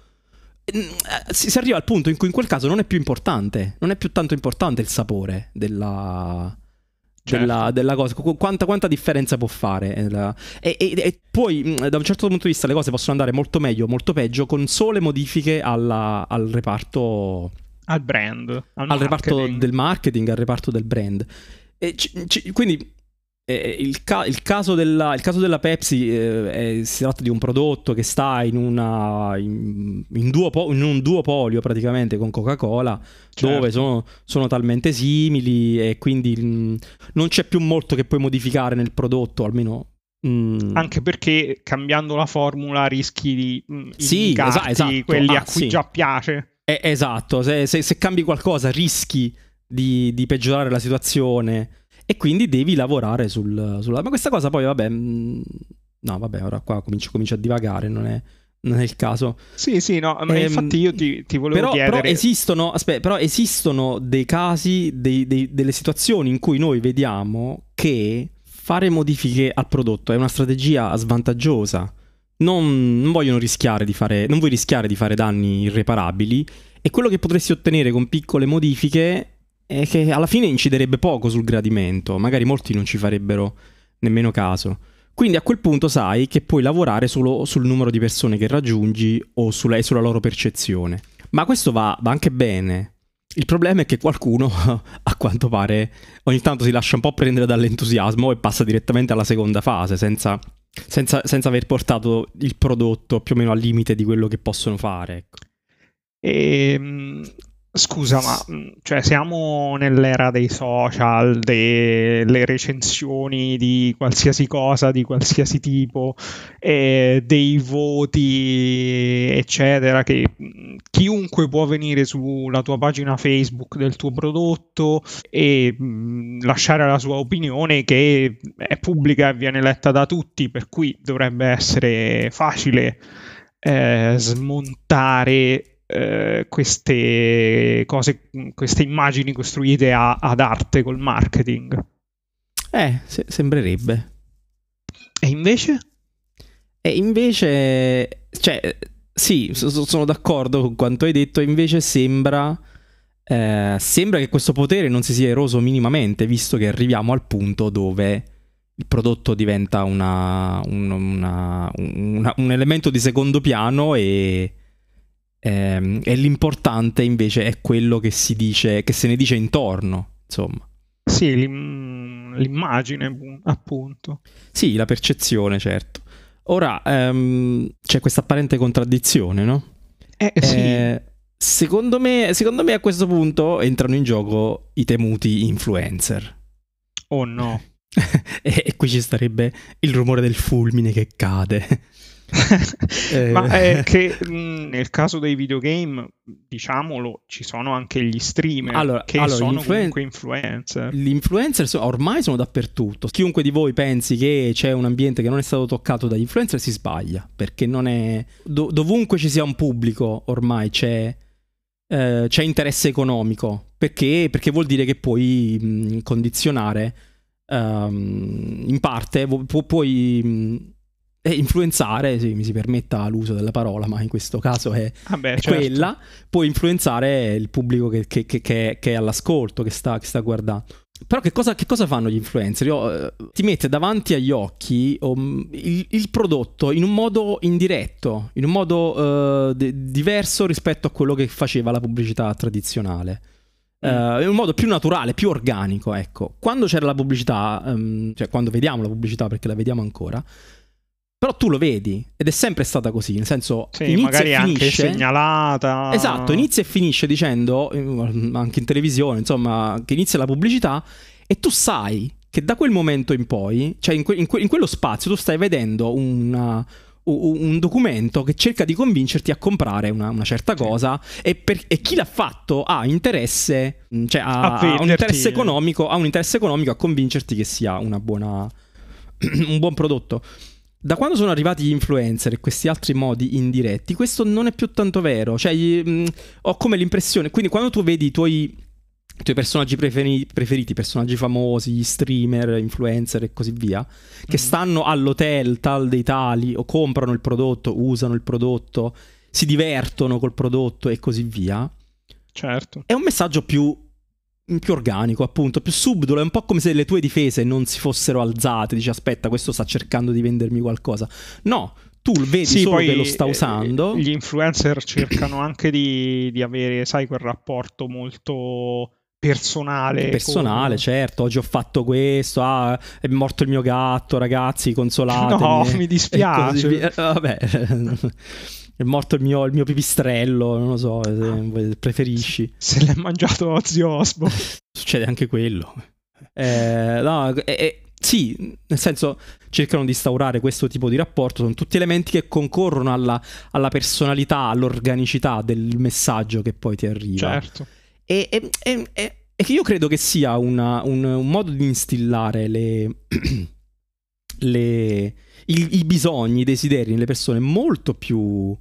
Mm, eh, si, si arriva al punto in cui in quel caso non è più importante, non è più tanto importante il sapore della Certo. Della, della, cosa, quanta, quanta, differenza può fare. E, e, e, poi, mm, da un certo punto di vista, le cose possono andare molto meglio, molto peggio, con sole modifiche alla, al reparto. Al brand, al, al reparto del marketing, al reparto del brand. C- c- quindi eh, il, ca- il, caso della, il, caso della, Pepsi eh, è, si tratta di un prodotto che sta in, una, in, in, duopo- in un duopolio praticamente con Coca-Cola, certo. dove sono, sono, talmente simili e quindi mh, mm, non c'è più molto che puoi modificare nel prodotto, almeno Mm. Anche perché cambiando la formula rischi di mm, sì, esatto, esatto. quelli ah, a cui sì. già piace. Eh, esatto, se, se, se, cambi qualcosa rischi di, di, peggiorare la situazione e quindi devi lavorare sul, sul... Ma questa cosa poi, vabbè... Mm, no, vabbè, ora qua comincio, comincio a divagare, non è non è il caso. Sì, sì, no, ma ehm, infatti io ti, ti volevo però, chiedere... Però esistono, aspetta, però esistono dei casi, dei, dei, delle situazioni in cui noi vediamo che fare modifiche al prodotto è una strategia svantaggiosa. Non, non vogliono rischiare di fare, non vuoi rischiare di fare danni irreparabili e quello che potresti ottenere con piccole modifiche e che alla fine inciderebbe poco sul gradimento, magari molti non ci farebbero nemmeno caso. Quindi a quel punto sai che puoi lavorare solo sul numero di persone che raggiungi o sulla, sulla loro percezione. Ma questo va, va, anche bene. Il problema è che qualcuno, a quanto pare, ogni tanto si lascia un po' prendere dall'entusiasmo e passa direttamente alla seconda fase, senza, senza, senza aver portato il prodotto più o meno al limite di quello che possono fare. Ecco. E, ehm, Scusa, ma mm, cioè, siamo nell'era dei social, delle recensioni di qualsiasi cosa, di qualsiasi tipo, eh, dei voti, eccetera, che mm, chiunque può venire sulla tua pagina Facebook del tuo prodotto e mh, mm, lasciare la sua opinione che è pubblica e viene letta da tutti, per cui dovrebbe essere facile eh, smontare eh, queste cose, queste immagini costruite a, ad arte col marketing. Eh, se- sembrerebbe. E invece? E invece, cioè, sì, so- sono d'accordo con quanto hai detto, invece sembra... Eh, sembra che questo potere non si sia eroso minimamente, visto che arriviamo al punto dove il prodotto diventa una, un, una, una, un elemento di secondo piano e, Ehm, e l'importante invece è quello che si dice, che se ne dice intorno, insomma. Sì, l'im- l'immagine, appunto. Sì, la percezione, certo. Ora ehm, c'è questa apparente contraddizione, no? Eh, sì. Eh, secondo, me, secondo me a questo punto entrano in gioco i temuti influencer. Oh no. e qui ci starebbe il rumore del fulmine che cade. Ma è eh. che mh, nel caso dei videogame, diciamolo, ci sono anche gli streamer allora, che allora, sono influen- comunque influencer. Gli influencer ormai sono dappertutto. Chiunque di voi pensi che c'è un ambiente che non è stato toccato dagli influencer si sbaglia, perché non è... Do- dovunque ci sia un pubblico ormai c'è, eh, c'è interesse economico, perché? perché vuol dire che puoi mh, condizionare... Um, in parte pu- puoi mh, e influenzare, sì, mi si permetta l'uso della parola, ma in questo caso è, ah beh, è certo. quella, può influenzare il pubblico che, che, che, che è all'ascolto, che sta, sta guardando. Però che cosa, che cosa, fanno gli influencer? Io, eh, ti mette davanti agli occhi um, il, il, prodotto in un modo indiretto, in un modo uh, de- diverso rispetto a quello che faceva la pubblicità tradizionale. Uh, in un modo più naturale, più organico, ecco. Quando c'era la pubblicità, um, cioè quando vediamo la pubblicità, perché la vediamo ancora, però tu lo vedi ed è sempre stata così, nel senso sì, inizia magari e finisce anche segnalata. Esatto, inizia e finisce dicendo anche in televisione, insomma, che inizia la pubblicità e tu sai che da quel momento in poi, cioè in, que- in, que- in quello spazio tu stai vedendo una, un documento che cerca di convincerti a comprare una, una certa cosa e, per, e, chi l'ha fatto ha interesse, cioè ha, ha, un interesse economico, ha un interesse economico a convincerti che sia una buona, un buon prodotto. Da quando sono arrivati gli influencer e questi altri modi indiretti, questo non è più tanto vero. Cioè, gli, mh, mm, ho come l'impressione. Quindi, quando tu vedi i tuoi, i tuoi personaggi preferi- preferiti, personaggi famosi, streamer, influencer e così via, che mm-hmm. stanno all'hotel tal dei tali, o comprano il prodotto, usano il prodotto, si divertono col prodotto e così via. Certo. È un messaggio più più organico, appunto, più subdolo. È un po' come se le tue difese non si fossero alzate. Dici, aspetta, questo sta cercando di vendermi qualcosa. No, tu vedi sì, solo che lo sta usando. Gli influencer cercano anche di, di avere, sai, quel rapporto molto personale. Personale, con... certo. Oggi ho fatto questo. Ah, è morto il mio gatto, ragazzi, consolatemi. No, mi dispiace. Eh, vabbè. è morto il mio, il mio, pipistrello, non lo so, se preferisci. Se l'è mangiato Ozzy Osbourne. Succede anche quello. Eh, no, eh, sì, nel senso cercano di instaurare questo tipo di rapporto, sono tutti elementi che concorrono alla, alla personalità, all'organicità del messaggio che poi ti arriva. Certo. E, e, e, e che io credo che sia una, un, un, modo di instillare le, le, i, i, bisogni, i desideri nelle persone molto più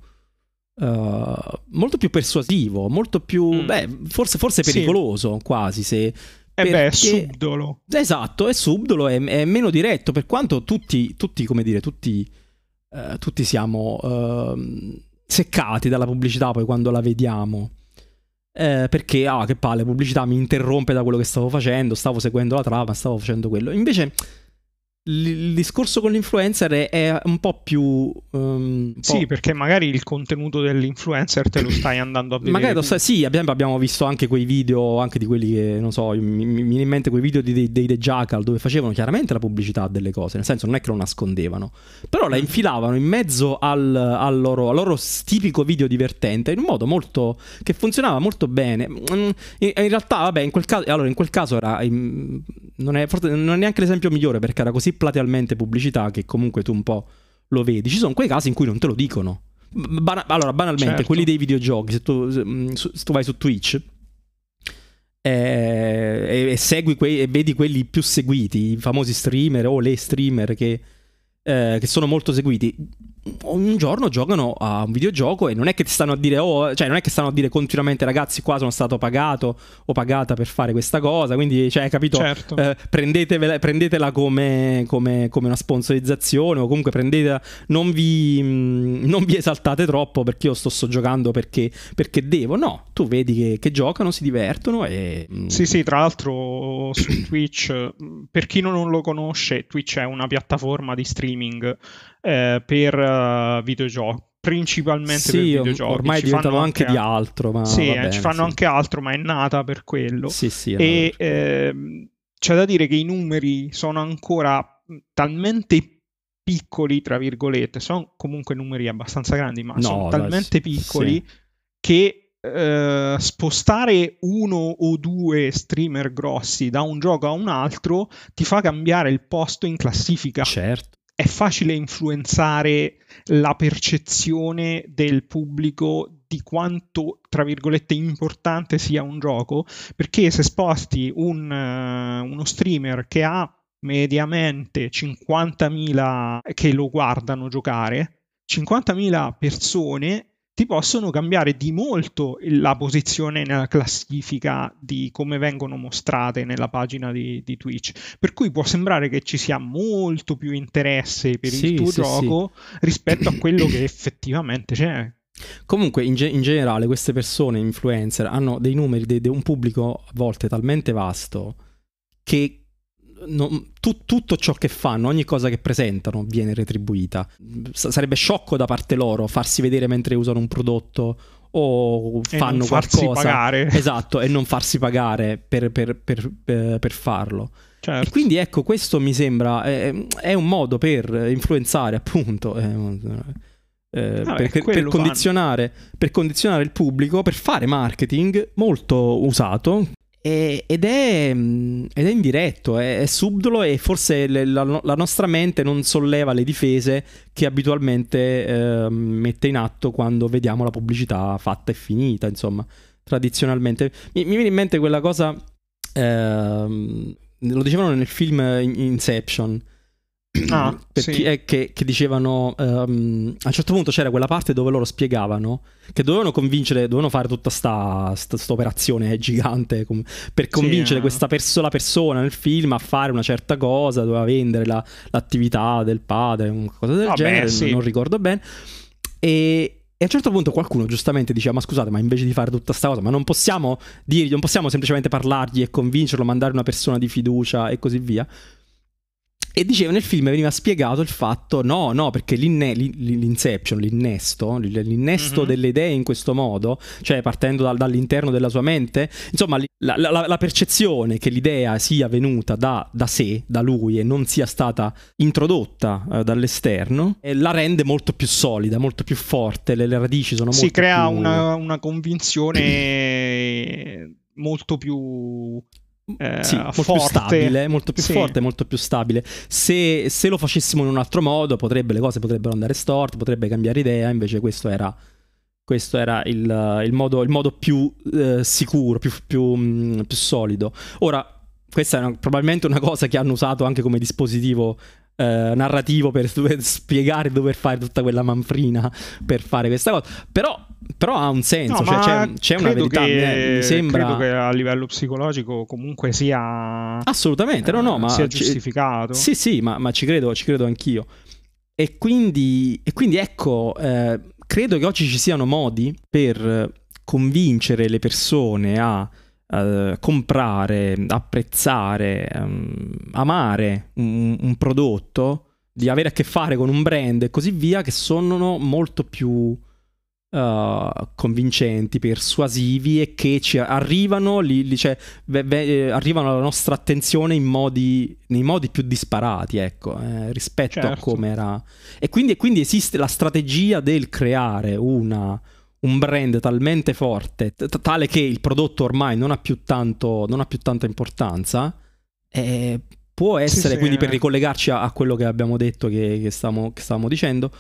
Uh, molto più persuasivo, molto più, mm. beh, forse, forse pericoloso sì. quasi se... Eh perché... beh, è subdolo. Esatto, è subdolo, è, è, meno diretto, per quanto tutti, tutti come dire, tutti, uh, tutti siamo uh, seccati dalla pubblicità poi quando la vediamo. Eh, perché, ah, che palle, pubblicità mi interrompe da quello che stavo facendo, stavo seguendo la trama, stavo facendo quello. Invece il discorso con l'influencer è, un po' più. Um, sì, po'... perché magari il contenuto dell'influencer te lo stai andando a vedere. Magari lo sai, sì, abbiamo, abbiamo, visto anche quei video, anche di quelli che non so, mi, mi viene in mente quei video di, dei, dei The Jackal dove facevano chiaramente la pubblicità delle cose, nel senso non è che lo nascondevano, però la mm. infilavano in mezzo al, al, loro, al loro tipico video divertente in un modo molto. che funzionava molto bene. Mm, in, in realtà, vabbè, in quel caso, allora, in quel caso era. In, non, è, forse, non è neanche l'esempio migliore perché era così platealmente pubblicità che comunque tu un po' lo vedi. Ci sono quei casi in cui non te lo dicono. Bana- allora, banalmente, certo. quelli dei videogiochi, se tu, se tu vai su Twitch eh, e, e, segui quei, e vedi quelli più seguiti, i famosi streamer o le streamer che, eh, che sono molto seguiti un giorno giocano a un videogioco e non è che ti stanno a dire, oh, cioè non è che stanno a dire continuamente ragazzi qua sono stato pagato o pagata per fare questa cosa, quindi cioè capito, certo. eh, prendetela come, come, come, una sponsorizzazione o comunque prendetela, non vi, mm, non vi esaltate troppo perché io sto, sto giocando perché, perché, devo, no, tu vedi che, che, giocano, si divertono e... Mm, sì sì, tra l'altro su Twitch, per chi non lo conosce, Twitch è una piattaforma di streaming eh, per uh, videogiochi principalmente sì, per videogiochi. Ormai ci diventano anche, anche, di altro. Ma sì, eh, bene, ci fanno sì. anche altro, ma è nata per quello. Sì, sì, e eh, c'è da dire che i numeri sono ancora talmente piccoli, tra virgolette, sono comunque numeri abbastanza grandi, ma no, sono talmente piccoli che eh, spostare uno o due streamer grossi da un gioco a un altro ti fa cambiare il posto in classifica. Certo è facile influenzare la percezione del pubblico di quanto, tra virgolette, importante sia un gioco, perché se sposti un, uh, uno streamer che ha mediamente 50.000 che lo guardano giocare, 50.000 persone ti possono cambiare di molto la posizione nella classifica di come vengono mostrate nella pagina di, di Twitch. Per cui può sembrare che ci sia molto più interesse per sì, il tuo sì, gioco sì. rispetto a quello che effettivamente c'è. Comunque, in, ge- in, generale, queste persone, influencer, hanno dei numeri, de- de un pubblico a volte talmente vasto che non, tu, tutto ciò che fanno, ogni cosa che presentano viene retribuita. S- sarebbe sciocco da parte loro farsi vedere mentre usano un prodotto o fanno qualcosa. Esatto, e non farsi pagare per, per, per, per, per farlo. Certo. E quindi ecco, questo mi sembra è, è un modo per influenzare appunto... Eh, eh, Vabbè, per, per, condizionare, per condizionare il pubblico, per fare marketing molto usato ed, è, ed, è, indiretto, è, è subdolo e forse le, la, la, nostra mente non solleva le difese che abitualmente eh, mette in atto quando vediamo la pubblicità fatta e finita, insomma, tradizionalmente. Mi, mi viene in mente quella cosa, eh, lo dicevano nel film Inception, Ah, perché, sì. eh, che, che, dicevano um, a un certo punto c'era quella parte dove loro spiegavano che dovevano convincere, dovevano fare tutta sta, sta, sta operazione gigante com- per convincere sì, questa perso- la persona nel film a fare una certa cosa, doveva vendere la, l'attività del padre, una cosa del Vabbè, genere, sì. non ricordo bene. E, e a un certo punto qualcuno giustamente diceva: Ma scusate, ma invece di fare tutta sta cosa, ma non possiamo dirgli, non possiamo semplicemente parlargli e convincerlo, mandare una persona di fiducia e così via. E diceva nel film veniva spiegato il fatto, no, no, perché l'inne, l'inception, l'innesto, l'innesto mm-hmm. delle idee in questo modo, cioè partendo dal, dall'interno della sua mente, insomma la, la, la percezione che l'idea sia venuta da, da, sé, da lui e non sia stata introdotta eh, dall'esterno, eh, la rende molto più solida, molto più forte, le, le radici sono molto si crea più... una, una convinzione molto più eh, sì, molto forte. più stabile, molto più sì. forte, molto più stabile. Se, se, lo facessimo in un altro modo, potrebbe, le cose potrebbero andare storte, potrebbe cambiare idea, invece questo era, questo era il, il, modo, il modo, più eh, sicuro, più, più, mm, più, solido. Ora, questa è una, probabilmente una cosa che hanno usato anche come dispositivo eh, narrativo per spiegare dover fare tutta quella manfrina per fare questa cosa. Però, però ha un senso, no, cioè c'è, c'è una verità. Che, mi sembra... Credo che a livello psicologico comunque sia. Assolutamente, no, no, ma. Sia giustificato. Sì, sì, ma, ma ci, credo, ci credo anch'io. E quindi, e quindi ecco, eh, credo che oggi ci siano modi per convincere le persone a uh, comprare, apprezzare, um, amare un, un, prodotto, di avere a che fare con un brand e così via, che sono molto più uh, convincenti, persuasivi e che ci arrivano, li, li, cioè, ve, ve, arrivano alla nostra attenzione in modi, nei modi più disparati, ecco, eh, rispetto certo. a come era. E quindi, quindi esiste la strategia del creare una un brand talmente forte, t- tale che il prodotto ormai non ha più, tanto, non ha più tanta importanza, eh, può essere, sì, quindi sì, per ricollegarci a, a, quello che abbiamo detto, che, che, stavamo, che stavamo dicendo,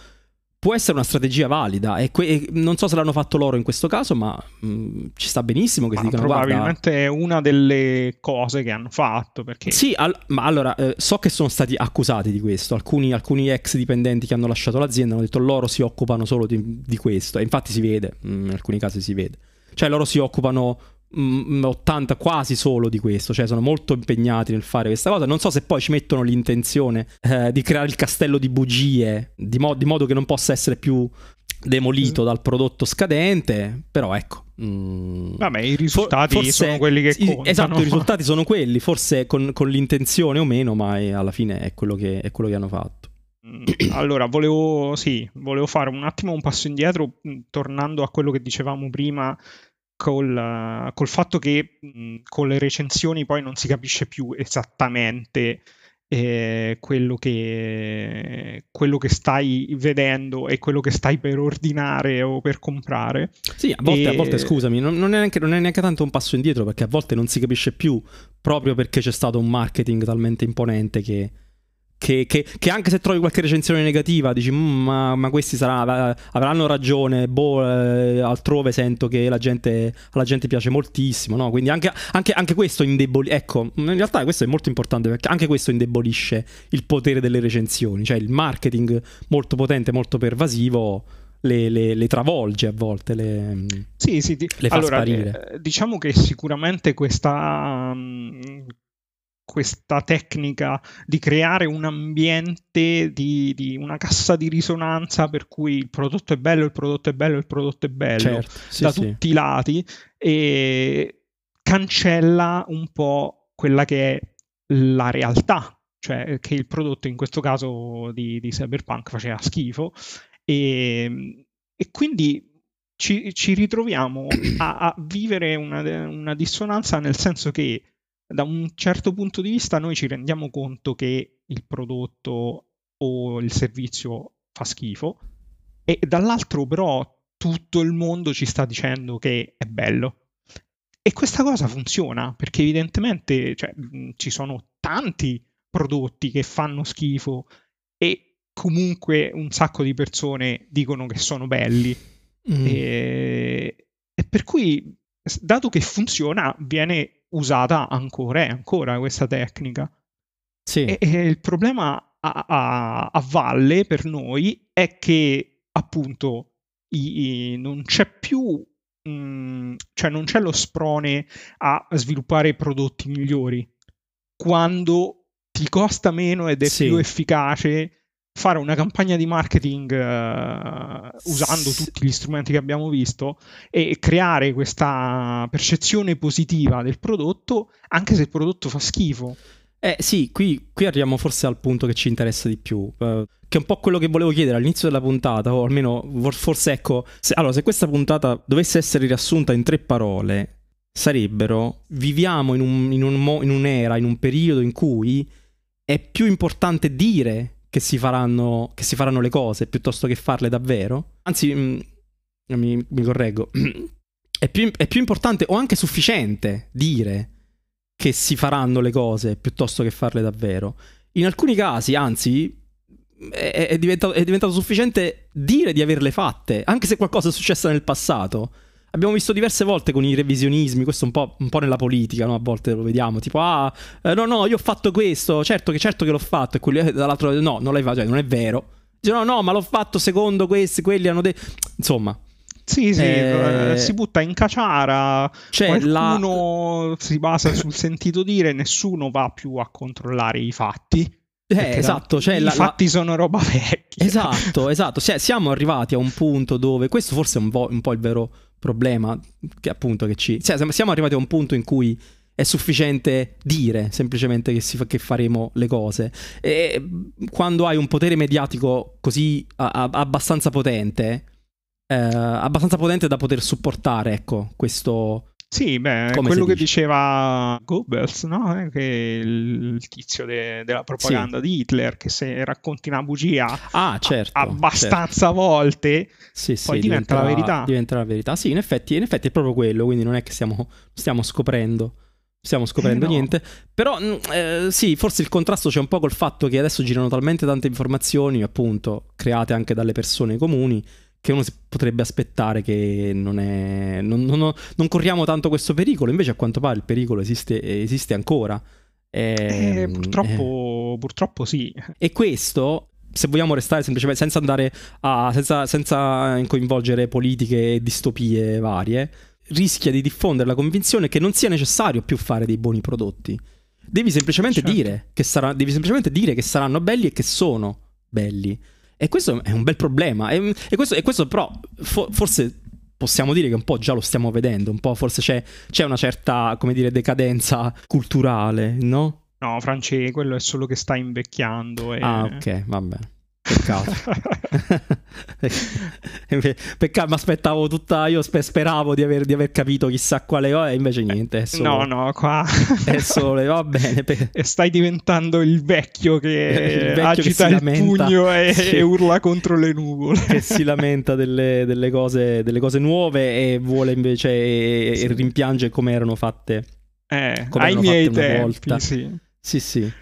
può essere una strategia valida e, que- e, non so se l'hanno fatto loro in questo caso, ma mh, mm, ci sta benissimo che ma si dicano probabilmente guarda... è una delle cose che hanno fatto perché... Sì, al- ma allora eh, so che sono stati accusati di questo, alcuni, alcuni, ex dipendenti che hanno lasciato l'azienda hanno detto loro si occupano solo di, di questo e infatti si vede, mm, in alcuni casi si vede. Cioè loro si occupano 80 mm, quasi solo di questo, cioè sono molto impegnati nel fare questa cosa. Non so se poi ci mettono l'intenzione eh, di creare il castello di bugie di, mo- di, modo che non possa essere più demolito mm. dal prodotto scadente, però ecco. Mm, Vabbè, i risultati forse, sono quelli che contano. Esatto, i risultati sono quelli, forse con, con l'intenzione o meno, ma è, alla fine è quello, che, è quello che hanno fatto. Mm, allora, volevo, sì, volevo fare un attimo un passo indietro, tornando a quello che dicevamo prima col, col fatto che mh, con le recensioni poi non si capisce più esattamente eh, quello, che, quello, che, stai vedendo e quello che stai per ordinare o per comprare. Sì, a volte, e... a volte scusami, non, non, è neanche, non, è neanche, tanto un passo indietro perché a volte non si capisce più proprio perché c'è stato un marketing talmente imponente che che, che, che, anche se trovi qualche recensione negativa dici mm, ma, ma, questi sarà, avranno ragione boh, eh, altrove sento che la gente, alla gente piace moltissimo no? quindi anche, anche, anche questo indebolisce ecco in realtà questo è molto importante perché anche questo indebolisce il potere delle recensioni cioè il marketing molto potente molto pervasivo le, le, le, travolge a volte, le, sì, sì, di... le fa allora, sparire. Eh, diciamo che sicuramente questa, um, questa tecnica di creare un ambiente, di, di, una cassa di risonanza per cui il prodotto è bello, il prodotto è bello, il prodotto è bello, certo, sì, da sì. tutti i lati, e cancella un po' quella che è la realtà, cioè che il prodotto in questo caso di, di Cyberpunk faceva schifo, e, e quindi ci, ci, ritroviamo a, a vivere una, una dissonanza nel senso che da un certo punto di vista noi ci rendiamo conto che il prodotto o il servizio fa schifo e dall'altro però tutto il mondo ci sta dicendo che è bello. E questa cosa funziona perché evidentemente cioè, ci sono tanti prodotti che fanno schifo e comunque un sacco di persone dicono che sono belli. Mm. E, e, per cui, dato che funziona, viene usata ancora e ancora questa tecnica. Sì. E, e il problema a, a, a, valle per noi è che appunto i, i, non c'è più mh, mm, cioè non c'è lo sprone a sviluppare prodotti migliori quando ti costa meno ed è sì. più efficace fare una campagna di marketing uh, usando tutti gli strumenti che abbiamo visto e creare questa percezione positiva del prodotto anche se il prodotto fa schifo. Eh sì, qui, qui arriviamo forse al punto che ci interessa di più, uh, che è un po' quello che volevo chiedere all'inizio della puntata, o almeno forse ecco, se, allora se questa puntata dovesse essere riassunta in tre parole, sarebbero viviamo in, un, in, un, in un'era, in un periodo in cui è più importante dire che si faranno, che si faranno le cose piuttosto che farle davvero. Anzi, mh, mm, mi, mi, correggo, è più, è più importante o anche sufficiente dire che si faranno le cose piuttosto che farle davvero. In alcuni casi, anzi, è, è, diventato, è, diventato, sufficiente dire di averle fatte, anche se qualcosa è successo nel passato. Abbiamo visto diverse volte con i revisionismi, questo un po', un po nella politica, no? a volte lo vediamo, tipo, ah, eh, no, no, io ho fatto questo, certo che, certo che l'ho fatto, e quelli eh, dall'altro, no, non l'hai fatto, cioè, non è vero. Dice, no, no, ma l'ho fatto secondo questi, quelli hanno detto... Insomma, sì, sì, eh... si butta in caciara, cioè, qualcuno la... si basa sul sentito dire, nessuno va più a controllare i fatti. Eh, esatto, cioè i la, fatti la... sono roba vecchia. Esatto, esatto. Cioè, siamo arrivati a un punto dove questo forse è un po', un po il vero problema che appunto che ci... Cioè, siamo arrivati a un punto in cui è sufficiente dire semplicemente che, si, che faremo le cose. E quando hai un potere mediatico così a, a, abbastanza potente, eh, abbastanza potente da poter supportare, ecco, questo... Sì, beh, Come quello che diceva Goebbels, no? Che il, tizio de, della propaganda sì. di Hitler, che se racconti una bugia ah, certo, abbastanza certo. volte, sì, poi diventa la verità. Diventa la verità. Sì, in effetti, in effetti è proprio quello, quindi non è che stiamo, stiamo scoprendo stiamo scoprendo eh no. niente. Però mm, eh, sì, forse il contrasto c'è un po' col fatto che adesso girano talmente tante informazioni, appunto, create anche dalle persone comuni, che uno si potrebbe aspettare che non, è, non, non, non, corriamo tanto questo pericolo, invece a quanto pare il pericolo esiste, esiste ancora. E, eh, purtroppo, eh. purtroppo sì. E questo se vogliamo restare semplicemente senza andare a senza, senza, coinvolgere politiche e distopie varie, rischia di diffondere la convinzione che non sia necessario più fare dei buoni prodotti. Devi semplicemente, certo. dire, che sarà, devi semplicemente dire che saranno belli e che sono belli. E questo è un bel problema. E, e, questo, e questo, però for, forse possiamo dire che un po' già lo stiamo vedendo, un po' forse c'è, c'è una certa, come dire, decadenza culturale, no? No, Franci, quello è solo che sta invecchiando. E... Ah, ok, va bene. Peccato. Peccato, mi aspettavo tutta. Io speravo di aver, di aver, capito chissà quale è, e invece niente. Solo, no, no, qua è solo. Va bene. Per... E stai diventando il vecchio che il vecchio agita che il pugno e, sì. e, urla contro le nuvole. Che si lamenta delle, delle, cose, delle cose, nuove e vuole invece. E, sì. e rimpiange come erano fatte. Eh, ai miei tempi, sì. Sì, sì.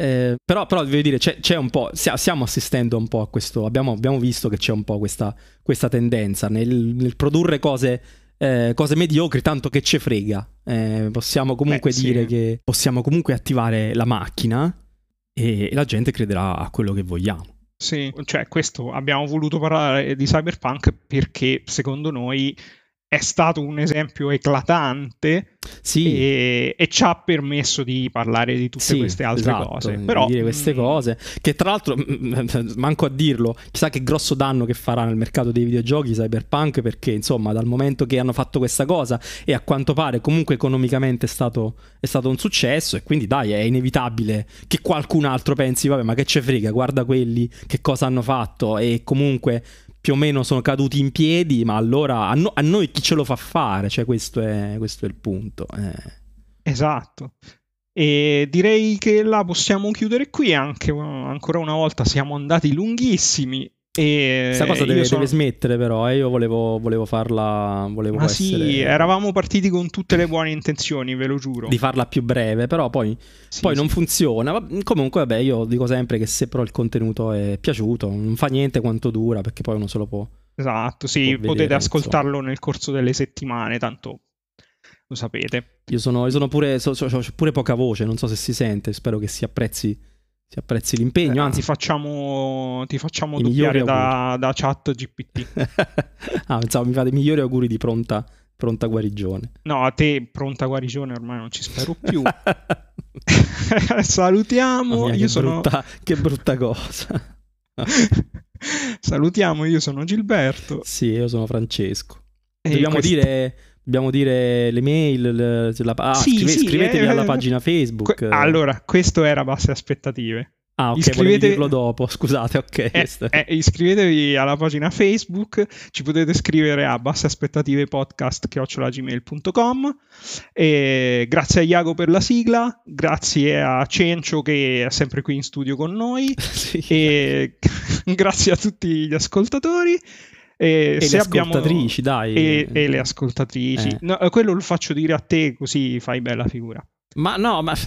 Eh, però, però devo dire, c'è, c'è, un po', stiamo assistendo un po' a questo, abbiamo, abbiamo visto che c'è un po' questa, questa tendenza nel, nel, produrre cose, eh, cose mediocri, tanto che ce frega. Eh, possiamo comunque Beh, dire sì. che possiamo comunque attivare la macchina e, e la gente crederà a quello che vogliamo. Sì, cioè questo abbiamo voluto parlare di cyberpunk perché secondo noi è stato un esempio eclatante sì. e, e, ci ha permesso di parlare di tutte sì, queste altre esatto, cose. Però, di dire queste mm, cose, che tra l'altro, manco a dirlo, chissà che grosso danno che farà nel mercato dei videogiochi Cyberpunk, perché insomma dal momento che hanno fatto questa cosa e a quanto pare comunque economicamente è stato, è stato un successo e quindi dai è inevitabile che qualcun altro pensi, vabbè ma che ce frega, guarda quelli che cosa hanno fatto e comunque più o meno sono caduti in piedi, ma allora a, no, a noi chi ce lo fa fare? Cioè, questo è, questo è il punto. Eh. Esatto. E direi che la possiamo chiudere qui anche ancora una volta siamo andati lunghissimi Questa cosa deve, sono... deve, smettere però, eh? io volevo, volevo farla... Volevo Ma essere... sì, eravamo partiti con tutte le buone intenzioni, ve lo giuro. Di farla più breve, però poi, sì, poi sì. non funziona. Comunque, vabbè, io dico sempre che se però il contenuto è piaciuto, non fa niente quanto dura, perché poi uno se lo può... Esatto, sì, potete vedere, ascoltarlo insomma. nel corso delle settimane, tanto lo sapete. Io sono, io sono pure, so, so, so, pure poca voce, non so se si sente, spero che si apprezzi, si apprezzi l'impegno. Eh, anzi, facciamo, ti facciamo doppiare da, da, chat GPT. ah, pensavo mi fate i migliori auguri di pronta, pronta guarigione. No, a te pronta guarigione ormai non ci spero più. Salutiamo. Mia, io che, sono... brutta, che brutta cosa. Salutiamo, io sono Gilberto. Sì, io sono Francesco. E Dobbiamo quest... dire Dobbiamo dire le mail, le, la, ah, sì, scrive, sì, scrivetevi eh, alla pagina Facebook. Que- allora, questo era basse aspettative. Ah, ok, iscrivetevi... dirlo dopo, scusate, ok. Eh, eh, iscrivetevi alla pagina Facebook, ci potete scrivere a basseaspettativepodcast.gmail.com e grazie a Iago per la sigla, grazie a Cencio che è sempre qui in studio con noi sì. e grazie a tutti gli ascoltatori. E, e le ascoltatrici, abbiamo... dai. E, e, le ascoltatrici. Eh. No, quello lo faccio dire a te così fai bella figura. Ma no, ma...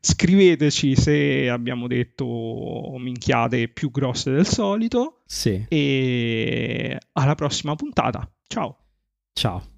Scriveteci se abbiamo detto minchiate più grosse del solito. Sì. E alla prossima puntata. Ciao. Ciao.